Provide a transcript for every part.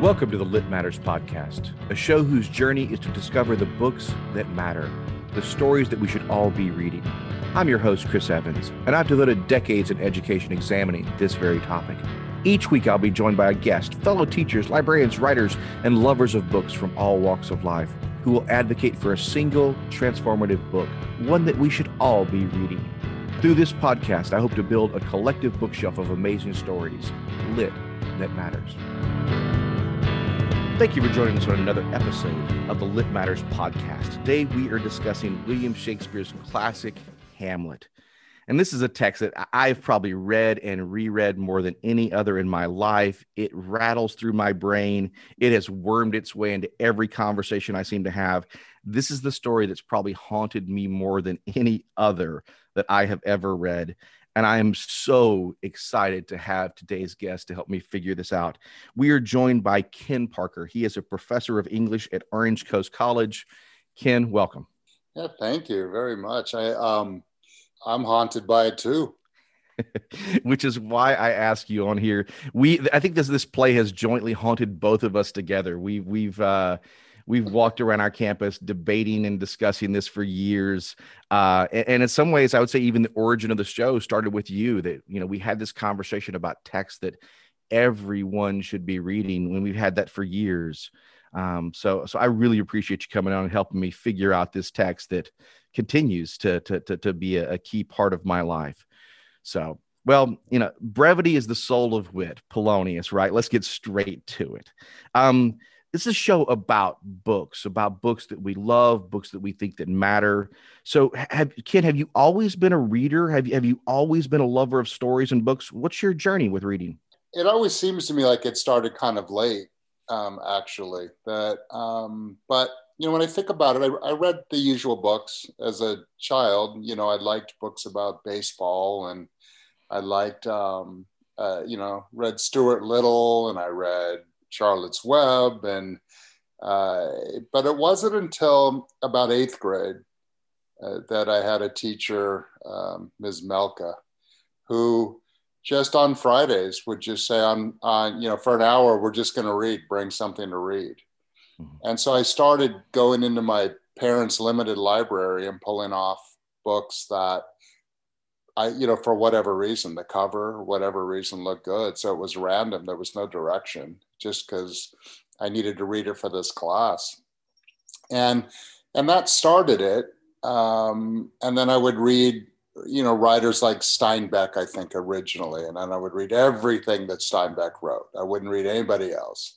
Welcome to the Lit Matters Podcast, a show whose journey is to discover the books that matter, the stories that we should all be reading. I'm your host, Chris Evans, and I've devoted decades in education examining this very topic. Each week, I'll be joined by a guest, fellow teachers, librarians, writers, and lovers of books from all walks of life who will advocate for a single transformative book, one that we should all be reading. Through this podcast, I hope to build a collective bookshelf of amazing stories, lit, that matters. Thank you for joining us on another episode of the Lit Matters podcast. Today, we are discussing William Shakespeare's classic Hamlet. And this is a text that I've probably read and reread more than any other in my life. It rattles through my brain. It has wormed its way into every conversation I seem to have. This is the story that's probably haunted me more than any other that I have ever read. And I am so excited to have today's guest to help me figure this out. We are joined by Ken Parker. He is a professor of English at Orange Coast College. Ken, welcome. Yeah, thank you very much. I um I'm haunted by it too. Which is why I ask you on here. We I think this this play has jointly haunted both of us together. We we've uh we've walked around our campus debating and discussing this for years uh, and, and, in some ways i would say even the origin of the show started with you that you know we had this conversation about text that everyone should be reading when we've had that for years um, so so i really appreciate you coming on and helping me figure out this text that continues to to to, to be a, a key part of my life. So, well, you know, brevity is the soul of wit, Polonius, right? Let's get straight to it. Um, this is a show about books, about books that we love, books that we think that matter. So, have Ken, have you always been a reader? Have you have you always been a lover of stories and books? What's your journey with reading? It always seems to me like it started kind of late, um, actually. That, um, but you know, when I think about it, I, I, read the usual books as a child. You know, I liked books about baseball and I liked, um, uh, you know, read Stuart Little and I read Charlotte's Web. And, uh, but it wasn't until about eighth grade uh, that I had a teacher, um, Ms. Melka, who just on Fridays would just say on, on, you know, for an hour, we're just going to read, bring something to read Mm-hmm. And so I started going into my parents' limited library and pulling off books that I, you know, for whatever reason, the cover, whatever reason looked good. So it was random. There was no direction just because I needed to read it for this class. And, and that started it. Um, and then I would read, you know, writers like Steinbeck, I think originally. And then I would read everything that Steinbeck wrote. I wouldn't read anybody else.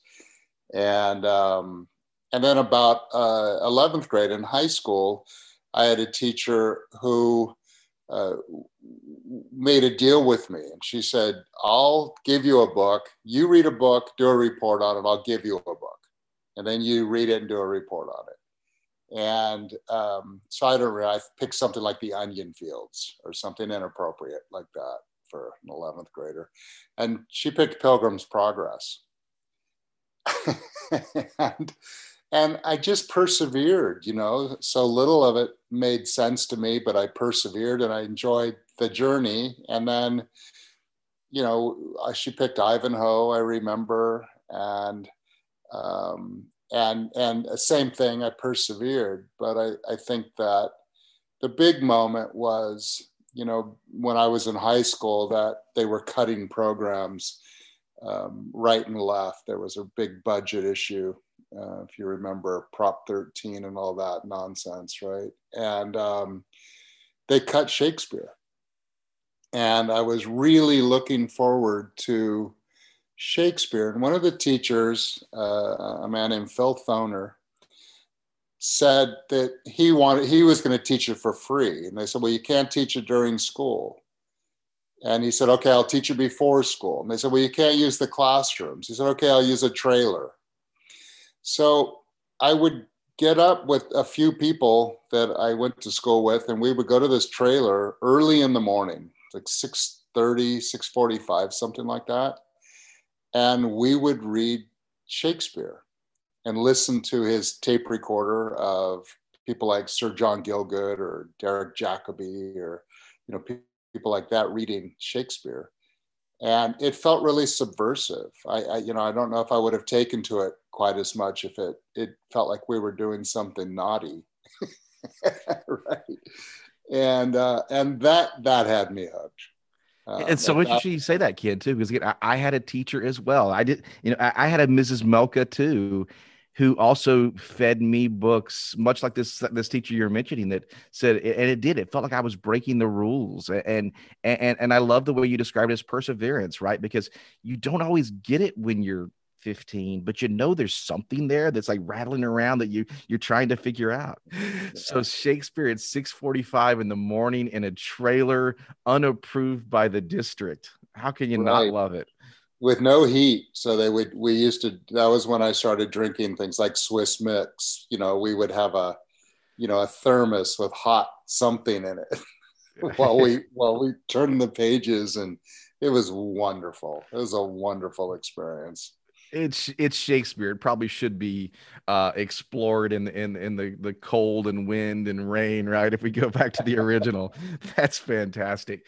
And, um, and then about uh, 11th grade in high school, I had a teacher who uh, made a deal with me. And she said, I'll give you a book. You read a book, do a report on it. I'll give you a book. And then you read it and do a report on it. And um, so I don't I picked something like The Onion Fields or something inappropriate like that for an 11th grader. And she picked Pilgrim's Progress. and and I just persevered, you know. So little of it made sense to me, but I persevered and I enjoyed the journey. And then, you know, she picked Ivanhoe, I remember, and um, and and same thing, I persevered. But I, I think that the big moment was, you know, when I was in high school, that they were cutting programs um, right and left. There was a big budget issue uh, if you remember Prop 13 and all that nonsense, right? And um, they cut Shakespeare. And I was really looking forward to Shakespeare. And one of the teachers, uh, a man named Phil Thoner, said that he wanted he was going to teach it for free. And they said, Well, you can't teach it during school. And he said, Okay, I'll teach it before school. And they said, Well, you can't use the classrooms. He said, Okay, I'll use a trailer. So I would get up with a few people that I went to school with, and we would go to this trailer early in the morning, like 6:30, 6:45, something like that. And we would read Shakespeare and listen to his tape recorder of people like Sir John Gielgud or Derek Jacobi or you know people like that reading Shakespeare. And it felt really subversive. I, I, you know, I don't know if I would have taken to it quite as much if it it felt like we were doing something naughty, right? And uh, and that that had me hooked. Um, it's so interesting you say that, kid, too, because again, I, I, had a teacher as well. I did, you know, I, I had a Mrs. Melka too, who also fed me books, much like this this teacher you're mentioning that said, and it did. It felt like I was breaking the rules, and and and I love the way you described it as perseverance, right? Because you don't always get it when you're 15 but you know there's something there that's like rattling around that you you're trying to figure out so shakespeare at 6:45 in the morning in a trailer unapproved by the district how can you right. not love it with no heat. So they would, we used to, that was when I started drinking things like Swiss mix. You know, we would have a, you know, a thermos with hot something in it while we, while we turned the pages and it was wonderful. It was a wonderful experience. It's it's Shakespeare. It probably should be uh, explored in in in the the cold and wind and rain, right? If we go back to the original, that's fantastic.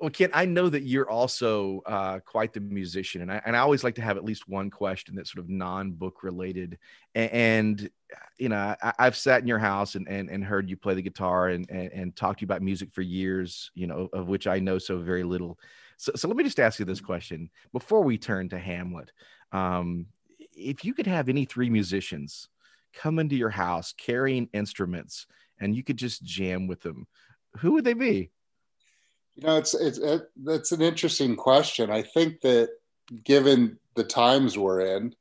Well, Ken, I know that you're also uh, quite the musician, and I, and I always like to have at least one question that's sort of non-book related. And, and you know, I, have sat in your house and, and and heard you play the guitar and, and and talked to you about music for years. You know, of which I know so very little. So, so let me just ask you this question before we turn to Hamlet. Um, if you could have any three musicians come into your house carrying instruments and you could just jam with them, who would they be? You know, it's it's it, that's an interesting question. I think that given the times we're in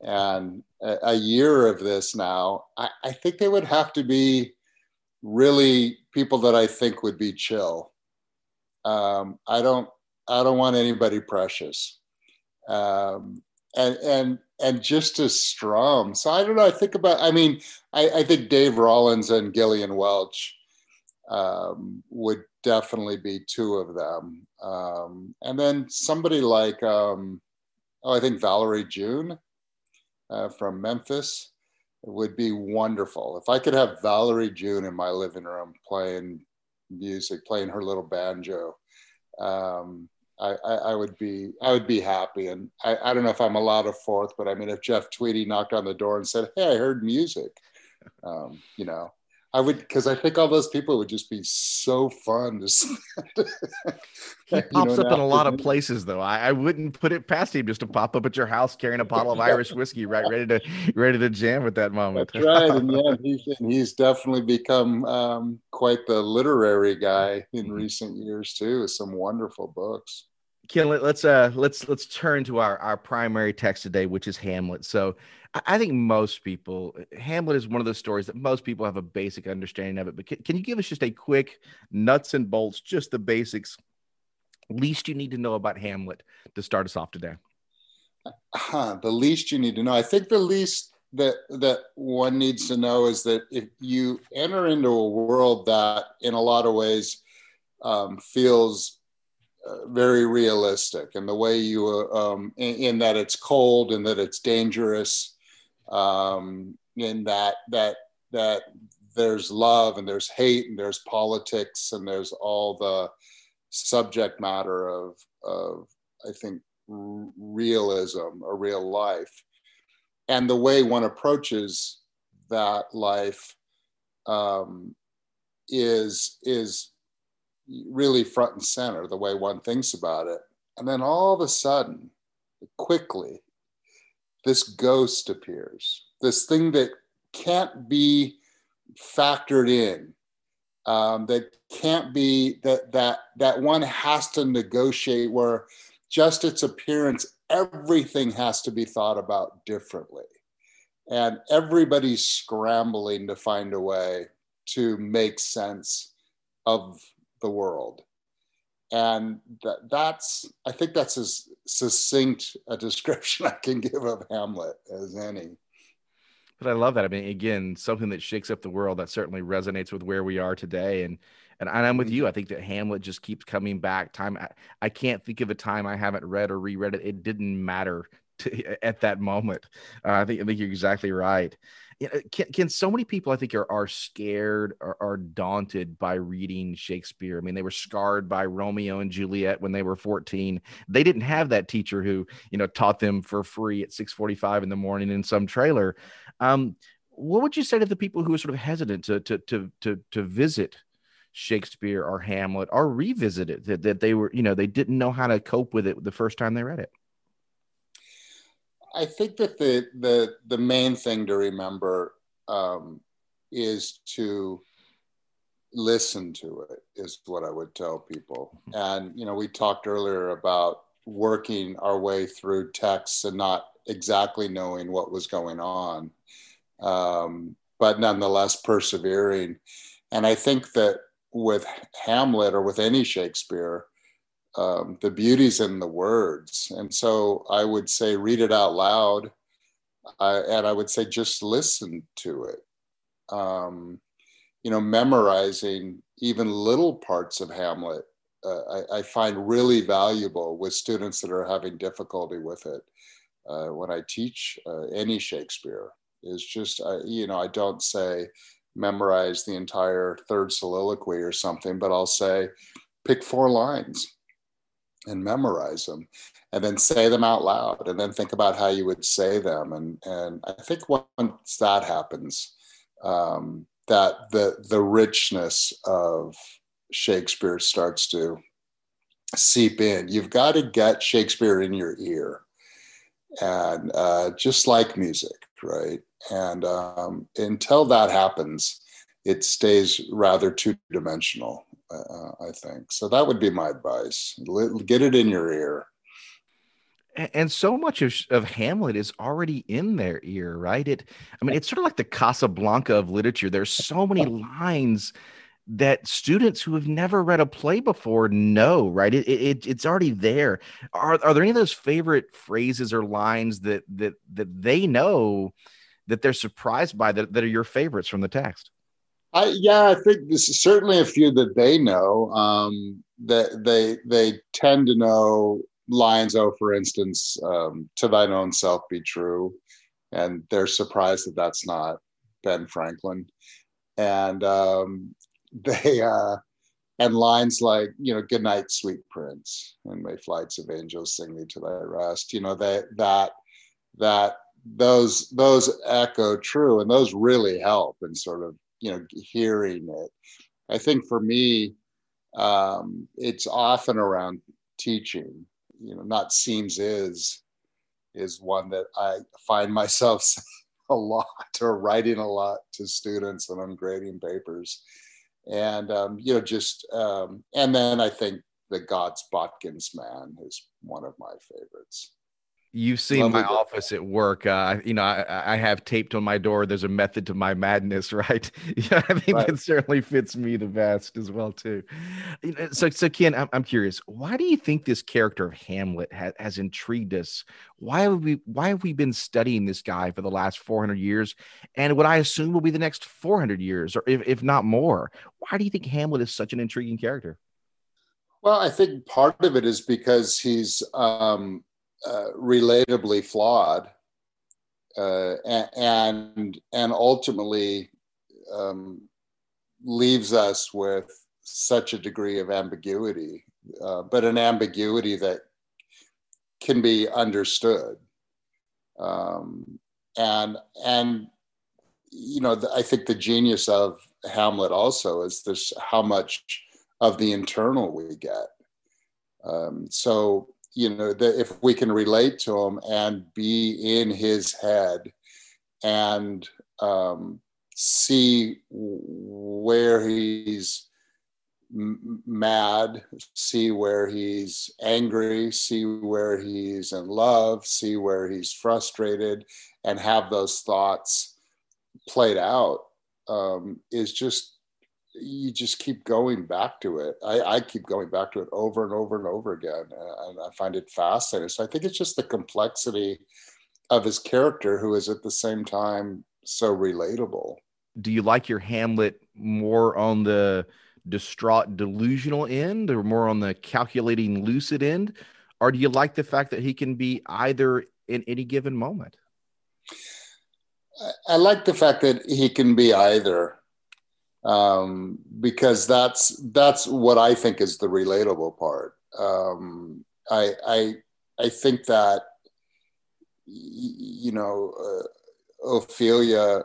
and a, a year of this now, I, I, think they would have to be really people that I think would be chill. Um, I don't I don't want anybody precious. Um, and and and just as strum. So I don't know. I think about. I mean, I, I think Dave Rawlings and Gillian Welch um, would definitely be two of them. Um, and then somebody like, um, oh, I think Valerie June uh, from Memphis would be wonderful. If I could have Valerie June in my living room playing music, playing her little banjo, um, I, I, I, would be I would be happy. And I, I don't know if I'm allowed a fourth, but I mean, if Jeff Tweedy knocked on the door and said, "Hey, I heard music," um, you know, I would because I think all those people would just be so fun to. he pops know, up in a lot of places, though. I, I, wouldn't put it past him just to pop up at your house carrying a bottle of Irish whiskey, right, ready to ready to jam at that moment. That's right, and yeah, he's he's definitely become um, quite the literary guy in mm-hmm. recent years too. With some wonderful books. Ken, let, us uh let's let's turn to our our primary text today, which is Hamlet. So I think most people, Hamlet is one of those stories that most people have a basic understanding of it. But can, can you give us just a quick nuts and bolts, just the basics, least you need to know about Hamlet to start us off today? Huh, the least you need to know. I think the least that that one needs to know is that if you enter into a world that, in a lot of ways, um, feels uh, very realistic, and the way you, uh, um, in, in, that it's cold and that it's dangerous, um, in that that that there's love and there's hate and there's politics and there's all the subject matter of of I think realism or real life, and the way one approaches that life um, is is really front and center the way one thinks about it. And then all of a sudden quickly this ghost appears, this thing that can't be factored in, um, that can't be that that that one has to negotiate. Where just its appearance, everything has to be thought about differently, and everybody's scrambling to find a way to make sense of the world and that, that's i think that's as succinct a description i can give of hamlet as any. But i love that. I mean again something that shakes up the world that certainly resonates with where we are today. And and i'm with mm-hmm. you. I think that hamlet just keeps coming back. Time i, I can't think of a time i haven't read or reread it. It didn't matter to, at that moment. Uh, I think I think you're exactly right. can, can so many people I think are, are scared or are daunted by reading Shakespeare. I mean, they were scarred by Romeo and Juliet when they were 14. They didn't have that teacher who, you know, taught them for free at 645 in the morning in some trailer. Um, what would you say to the people who are sort of hesitant to to to to, to visit Shakespeare or Hamlet or revisit it that, that they were, you know, they didn't know how to cope with it the first time they read it? I think that the the the main thing to remember um, is to listen to it is what I would tell people. Mm-hmm. And you know, we talked earlier about working our way through texts and not exactly knowing what was going on, um, but nonetheless persevering. And I think that with Hamlet or with any Shakespeare, um, the beauty's in the words. And so I would say, read it out loud. And I would say, just listen to it. Um, you know, memorizing even little parts of Hamlet, uh, I, I, find really valuable with students that are having difficulty with it. Uh, when I teach uh, any Shakespeare, is just, you know, I don't say, memorize the entire third soliloquy or something, but I'll say, pick four lines and memorize them and then say them out loud and then think about how you would say them. And, and I think once that happens, um, that the, the richness of Shakespeare starts to seep in. You've got to get Shakespeare in your ear. And uh, just like music, right? And um, until that happens, it stays rather two dimensional, uh, I think. So that would be my advice get it in your ear. And so much of, of Hamlet is already in their ear, right? It, I mean, it's sort of like the Casablanca of literature. There's so many lines that students who have never read a play before know, right? It, it it's already there. Are are there any of those favorite phrases or lines that that that they know that they're surprised by that, that are your favorites from the text? I, yeah, I think this is certainly a few that they know. Um, that they they tend to know lines. Oh, for instance, um, "To thine own self be true," and they're surprised that that's not Ben Franklin. And um, they uh, and lines like you know "Good night, sweet prince," and "May flights of angels sing thee to thy rest." You know that that that those those echo true and those really help in sort of you know hearing it. I think for me um, it's often around teaching you know not seems is is one that i find myself a lot or writing a lot to students when i'm grading papers. And um, you know just um, and then i think the god's botkins man is one of my favorites You've seen my office at work. Uh, you know, I, I, have taped on my door. There's a method to my madness, right? yeah, I think right. it certainly fits me the best as well, too. So, so Ken, I'm, I'm curious. Why do you think this character of Hamlet has, has intrigued us? Why have we Why have we been studying this guy for the last 400 years, and what I assume will be the next 400 years, or if, if not more? Why do you think Hamlet is such an intriguing character? Well, I think part of it is because he's um, uh, relatably flawed, uh, and and ultimately um, leaves us with such a degree of ambiguity, uh, but an ambiguity that can be understood. Um, and and you know, I think the genius of Hamlet also is this: how much of the internal we get. Um, so you know, that if we can relate to him and be in his head and um, see where he's mad, see where he's angry, see where he's in love, see where he's frustrated, and have those thoughts played out um, is just you just keep going back to it. I, I, keep going back to it over and over and over again, uh, and I find it fascinating. So I think it's just the complexity of his character, who is at the same time so relatable. Do you like your Hamlet more on the distraught, delusional end, or more on the calculating, lucid end, or do you like the fact that he can be either in any given moment. I like the fact that he can be either, um, because that's that's what I think is the relatable part. Um, I I I think that you know uh, Ophelia,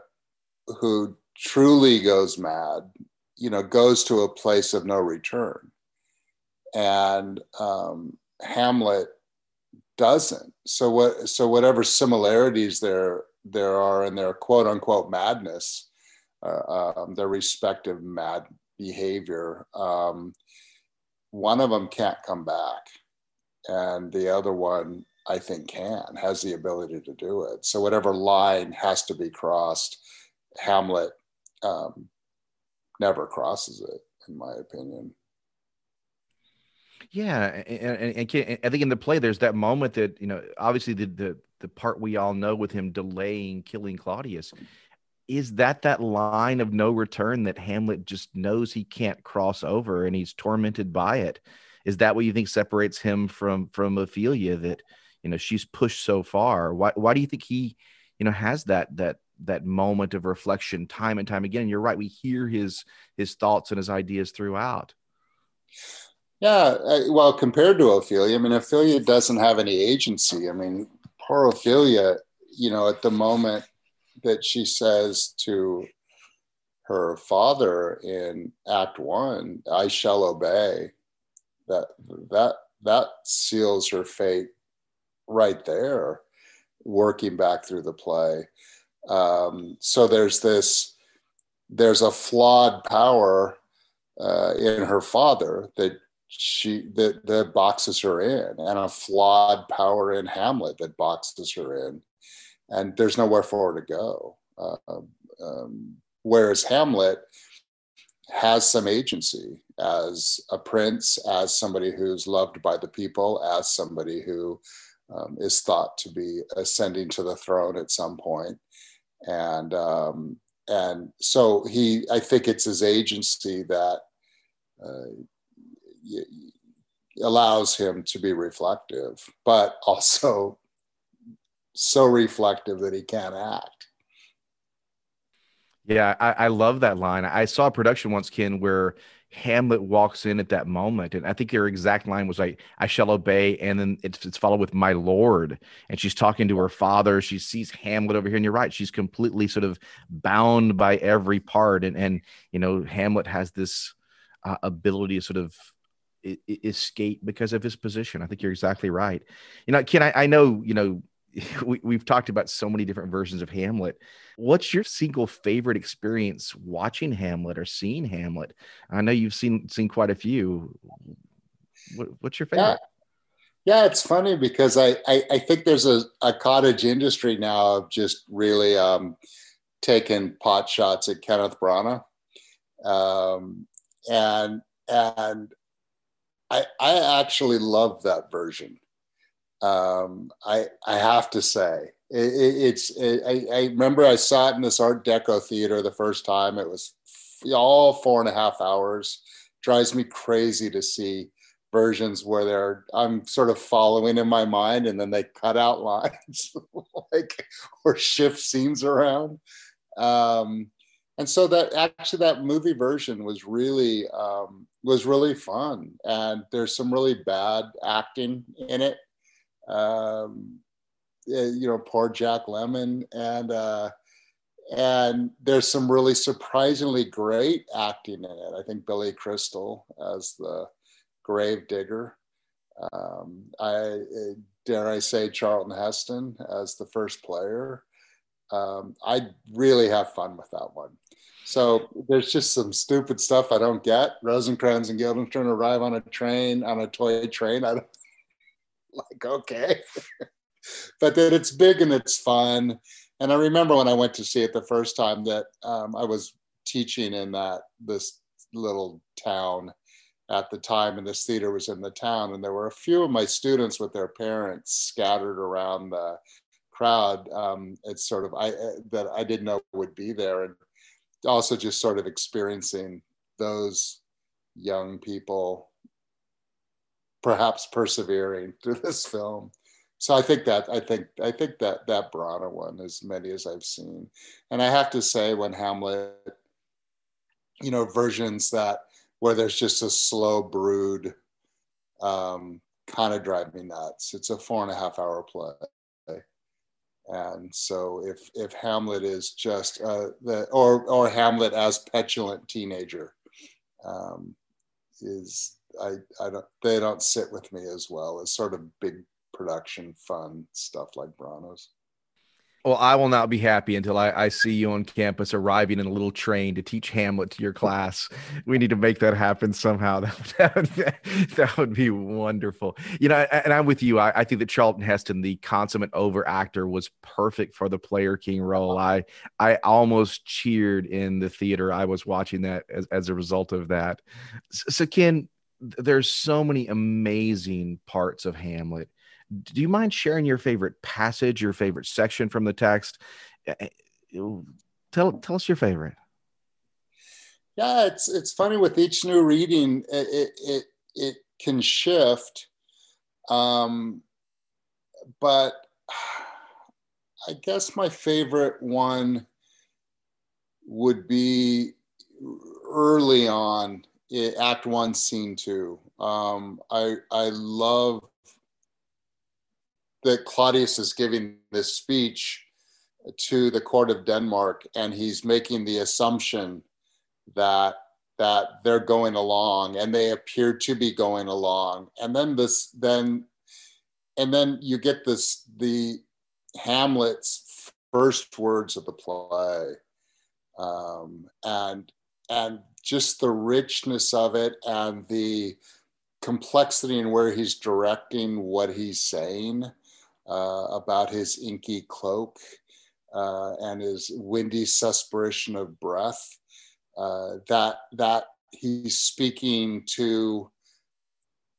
who truly goes mad, you know, goes to a place of no return, and um, Hamlet doesn't. So what? So whatever similarities there there are in their quote unquote madness, um, their respective mad behavior, um, one of them can't come back, and the other one I think can has the ability to do it. So whatever line has to be crossed, Hamlet um, never crosses it, in my opinion. Yeah, and, and, and, I think in the play, there's that moment that you know, obviously the the the part we all know with him delaying killing Claudius. Is that that line of no return that Hamlet just knows he can't cross over, and he's tormented by it? Is that what you think separates him from from Ophelia? That you know she's pushed so far. Why why do you think he you know has that that that moment of reflection time and time again? And you're right. We hear his his thoughts and his ideas throughout. Yeah, uh, well, compared to Ophelia, I mean, Ophelia doesn't have any agency. I mean, poor Ophelia, you know, at the moment that she says to her father in Act One, "I shall obey," that that that seals her fate right there. Working back through the play, um, so there's this, there's a flawed power uh, in her father that she that that boxes her in and a flawed power in hamlet that boxes her in and there's nowhere for her to go. Uh, um, whereas hamlet has some agency as a prince as somebody who's loved by the people as somebody who um, is thought to be ascending to the throne at some point. And um, and so he i think it's his agency that uh, allows him to be reflective, but also so reflective that he can't act. Yeah, I, I, love that line. I saw a production once, Ken, where Hamlet walks in at that moment, and I think your exact line was like, "I shall obey," and then it's, it's followed with "My lord," and she's talking to her father. She sees Hamlet over here, and you're right; she's completely sort of bound by every part, and and you know, Hamlet has this uh, ability to sort of escape because of his position. I think you're exactly right. You know, Ken, I, I know, you know, we, we've talked about so many different versions of Hamlet. What's your single favorite experience watching Hamlet or seeing Hamlet? I know you've seen seen quite a few. What, what's your favorite? Yeah. yeah. it's funny because I, I, I think there's a, a cottage industry now of just really um, taking pot shots at Kenneth Branagh. Um, and and I, I actually love that version. Um, I, I have to say, it, it, it's, it, I, I, remember I saw it in this Art Deco theater the first time. It was all four and a half hours. Drives me crazy to see versions where they're I'm sort of following in my mind and then they cut out lines like or shift scenes around. Um, and so that actually that movie version was really um, was really fun and there's some really bad acting in it um, eh, you know poor Jack Lemmon, and uh, and there's some really surprisingly great acting in it i think billy crystal as the grave digger um, i eh, dare i say charlton heston as the first player um, i really have fun with that one so there's just some stupid stuff I don't get. Rosencrantz and Guildenstern arrive on a train, on a toy train. I don't like, okay. but that it's big and it's fun. And I remember when I went to see it the first time that um, I was teaching in that this little town at the time, and this theater was in the town, and there were a few of my students with their parents scattered around the crowd. Um, it's sort of I that I didn't know would be there, and also just sort of experiencing those young people perhaps persevering through this film. So I think that I think I think that that Branagh one, as many as I've seen, and I have to say when Hamlet, you know, versions that where there's just a slow brood, um, kind of drive me nuts. It's a four and a half hour play, and so if if Hamlet is just uh, the or or Hamlet as petulant teenager, um, is I I don't they don't sit with me as well as sort of big production fun stuff like Branagh's. Well, I will not be happy until I, I, see you on campus arriving in a little train to teach Hamlet to your class. We need to make that happen somehow. That, that, that would be wonderful. You know, and I'm with you. I, I, think that Charlton Heston, the consummate over actor, was perfect for the player king role. I I almost cheered in the theater. I was watching that as, as a result of that. So, Ken, there's so many amazing parts of Hamlet do you mind sharing your favorite passage, your favorite section from the text? Tell tell us your favorite. Yeah, it's it's funny with each new reading, it it it, can shift, um, but I guess my favorite one would be early on, Act One, Scene Two. Um, I I love that Claudius is giving this speech to the court of Denmark, and he's making the assumption that that they're going along, and they appear to be going along, and then this then and then you get this the Hamlet's first words of the play, um, and and just the richness of it and the complexity in where he's directing what he's saying uh, about his inky cloak uh, and his windy suspiration of breath. Uh, that that he's speaking to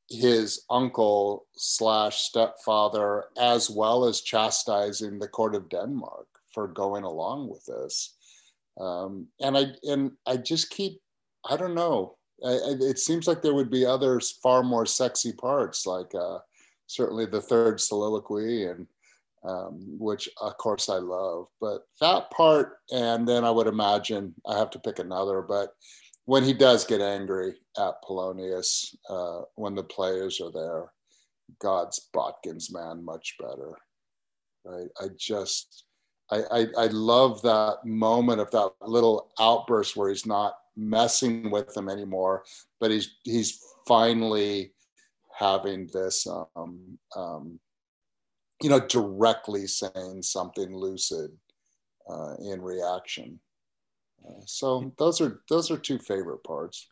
his uncle slash stepfather as well as chastising the court of Denmark for going along with this. Um, and I and I just keep I don't know. I, it seems like there would be other far more sexy parts like uh, certainly the third soliloquy and um, which of course I love. But that part, and then I would imagine I have to pick another. But when he does get angry at Polonius, uh, when the players are there, God's Botkins man much better. Right? I just, I, I, I love that moment of that little outburst where he's not messing with them anymore, but he's he's finally having this, um, um, you know, directly saying something lucid uh, in reaction. Uh, so those are those are two favorite parts.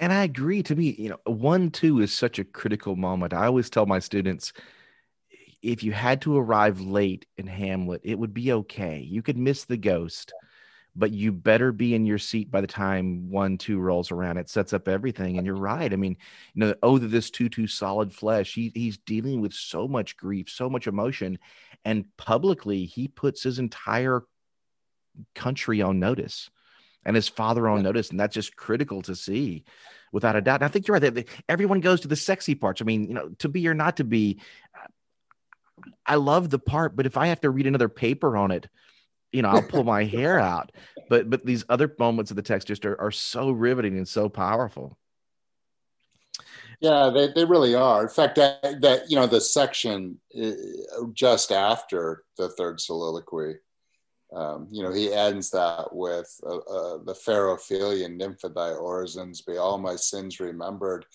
And I agree. To me, you know, one two is such a critical moment. I always tell my students, if you had to arrive late in Hamlet, it would be okay. You could miss the ghost but you better be in your seat by the time one two rolls around. It sets up everything and you're right. I mean you know oh this too too solid flesh he, he's dealing with so much grief so much emotion and publicly he puts his entire country on notice and his father on notice and that's just critical to see without a doubt. And i think you're right everyone goes to the sexy parts. I mean you know to be or not to be i love the part but if i have to read another paper on it you know, I'll pull my hair out. But but these other moments of the text just are, are so riveting and so powerful. Yeah, they, they really are. In fact, that, that you know the section uh, just after the third soliloquy, um, you know, he ends that with uh, uh, the fair Ophelia, nymph thy orisons, be all my sins remembered.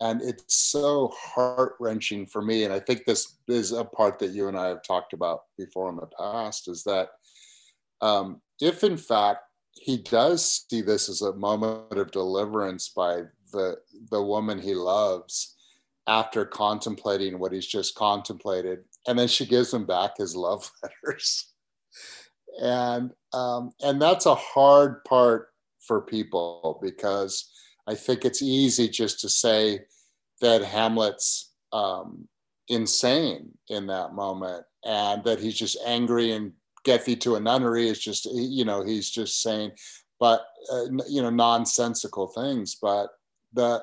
And it's so heart wrenching for me. And I think this is a part that you and I have talked about before in the past is that um, if in fact he does see this as a moment of deliverance by the the woman he loves after contemplating what he's just contemplated and then she gives him back his love letters and um, and that's a hard part for people because i think it's easy just to say that hamlet's um, insane in that moment and that he's just angry and get thee to a nunnery is just you know he's just saying but uh, you know nonsensical things. But the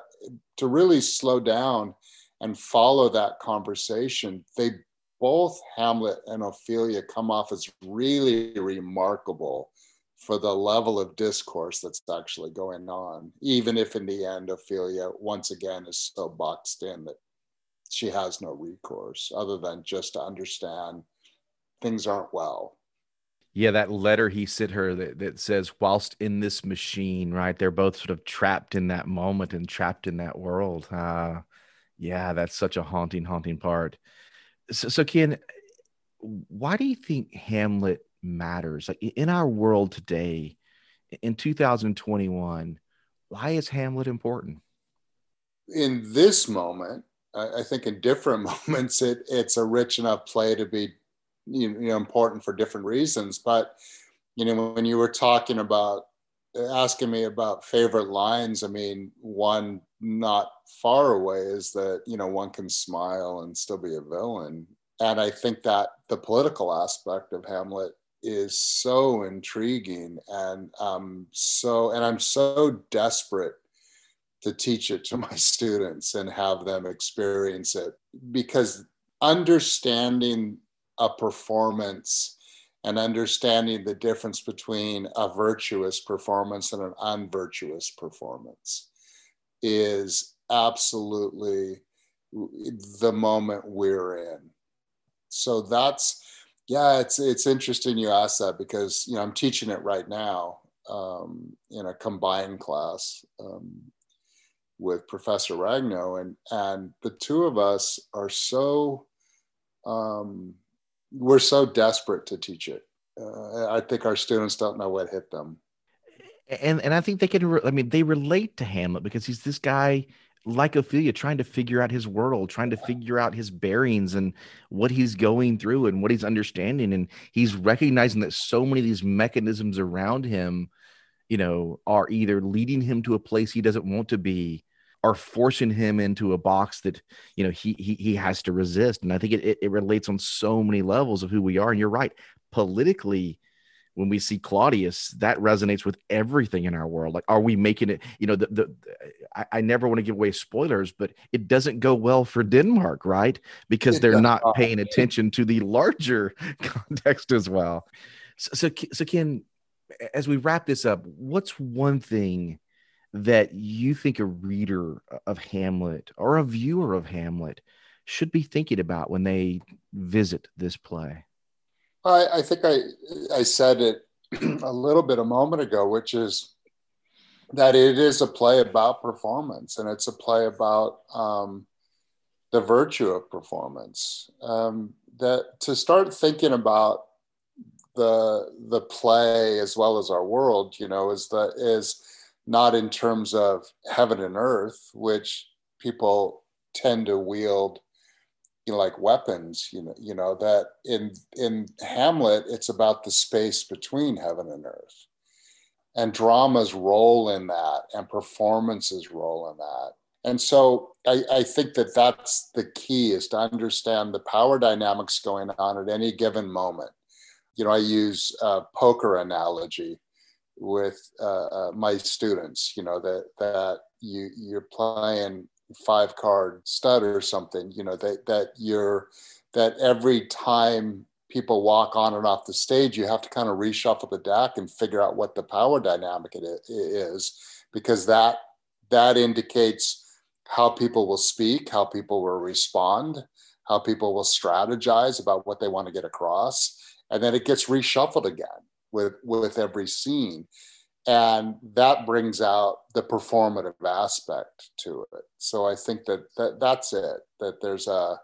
to really slow down and follow that conversation they both Hamlet and Ophelia come off as really remarkable for the level of discourse that's actually going on, even if in the end Ophelia once again is so boxed in that she has no recourse other than just to understand things aren't well. Yeah, that letter he sent her that, that says, whilst in this machine, right? They're both sort of trapped in that moment and trapped in that world. Uh, yeah, that's such a haunting, haunting part. So, so Ken, why do you think Hamlet matters? Like in our world today, in 2021, why is Hamlet important? In this moment, I think in different moments, it, it's a rich enough play to be you know important for different reasons but you know when you were talking about asking me about favorite lines i mean one not far away is that you know one can smile and still be a villain and i think that the political aspect of hamlet is so intriguing and um so and i'm so desperate to teach it to my students and have them experience it because understanding a performance and understanding the difference between a virtuous performance and an unvirtuous performance is absolutely the moment we're in. So that's yeah, it's it's interesting you ask that because you know I'm teaching it right now um, in a combined class um, with Professor Ragno, and and the two of us are so um, we're so desperate to teach it. Uh, I think our students don't know what hit them. And and I think they can. Re- I mean, they relate to Hamlet because he's this guy like Ophelia, trying to figure out his world, trying to figure out his bearings and what he's going through and what he's understanding, and he's recognizing that so many of these mechanisms around him, you know, are either leading him to a place he doesn't want to be are forcing him into a box that you know he he, he has to resist. And i think it, it, it relates on so many levels of who we are. And you're right. Politically when we see claudius that resonates with everything in our world. Like are we making it you know the, the I, I never want to give away spoilers but it doesn't go well for denmark right? Because they're not paying attention to the larger context as well. So, so so ken as we wrap this up what's one thing that you think a reader of Hamlet or a viewer of Hamlet should be thinking about when they visit this play? I, I think I I said it a little bit a moment ago, which is that it is a play about performance and it's a play about um, the virtue of performance. Um, that to start thinking about the the play as well as our world, you know, is that is not in terms of heaven and earth, which people tend to wield you know, like weapons, you know, you know, that in in Hamlet, it's about the space between heaven and earth. And drama's role in that and performance's role in that. And so I, I think that that's the key is to understand the power dynamics going on at any given moment. You know, I use a poker analogy with uh, uh, my students. You know that that you you're playing five card stud or something. You know that that you're that every time people walk on and off the stage, you have to kind of reshuffle the deck and figure out what the power dynamic it is, because that that indicates how people will speak, how people will respond, how people will strategize about what they want to get across, and then it gets reshuffled again with with every scene and that brings out the performative aspect to it. So i think that, that that's it that there's a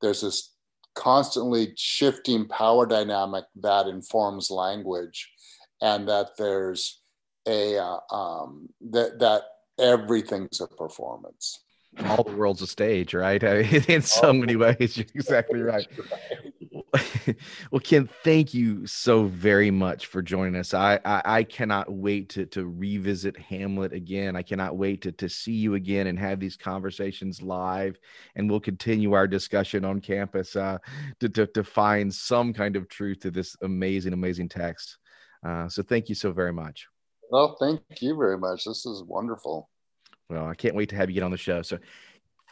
there's this constantly shifting power dynamic that informs language and that there's a uh, um, that that everything's a performance all the world's a stage right in so many ways you're exactly right well, Ken, thank you so very much for joining us. I, I, I cannot wait to to revisit Hamlet again. I cannot wait to to see you again and have these conversations live. And we'll continue our discussion on campus uh, to, to to find some kind of truth to this amazing, amazing text. Uh, so thank you so very much. Well, thank you very much. This is wonderful. Well, I can't wait to have you get on the show. So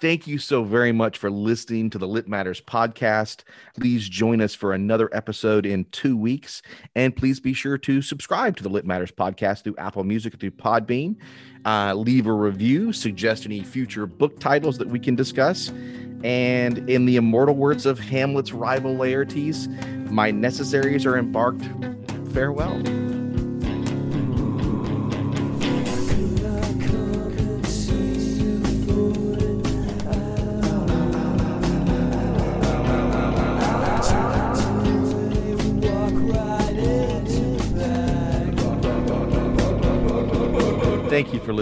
Thank you so very much for listening to the Lit Matters podcast. Please join us for another episode in two weeks. And please be sure to subscribe to the Lit Matters podcast through Apple Music, through Podbean. Uh, leave a review, suggest any future book titles that we can discuss. And in the immortal words of Hamlet's rival Laertes, my necessaries are embarked. Farewell.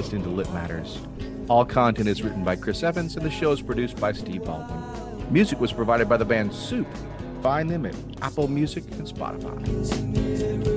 Listening to Lit Matters. All content is written by Chris Evans, and the show is produced by Steve Baldwin. Music was provided by the band Soup. Find them at Apple Music and Spotify.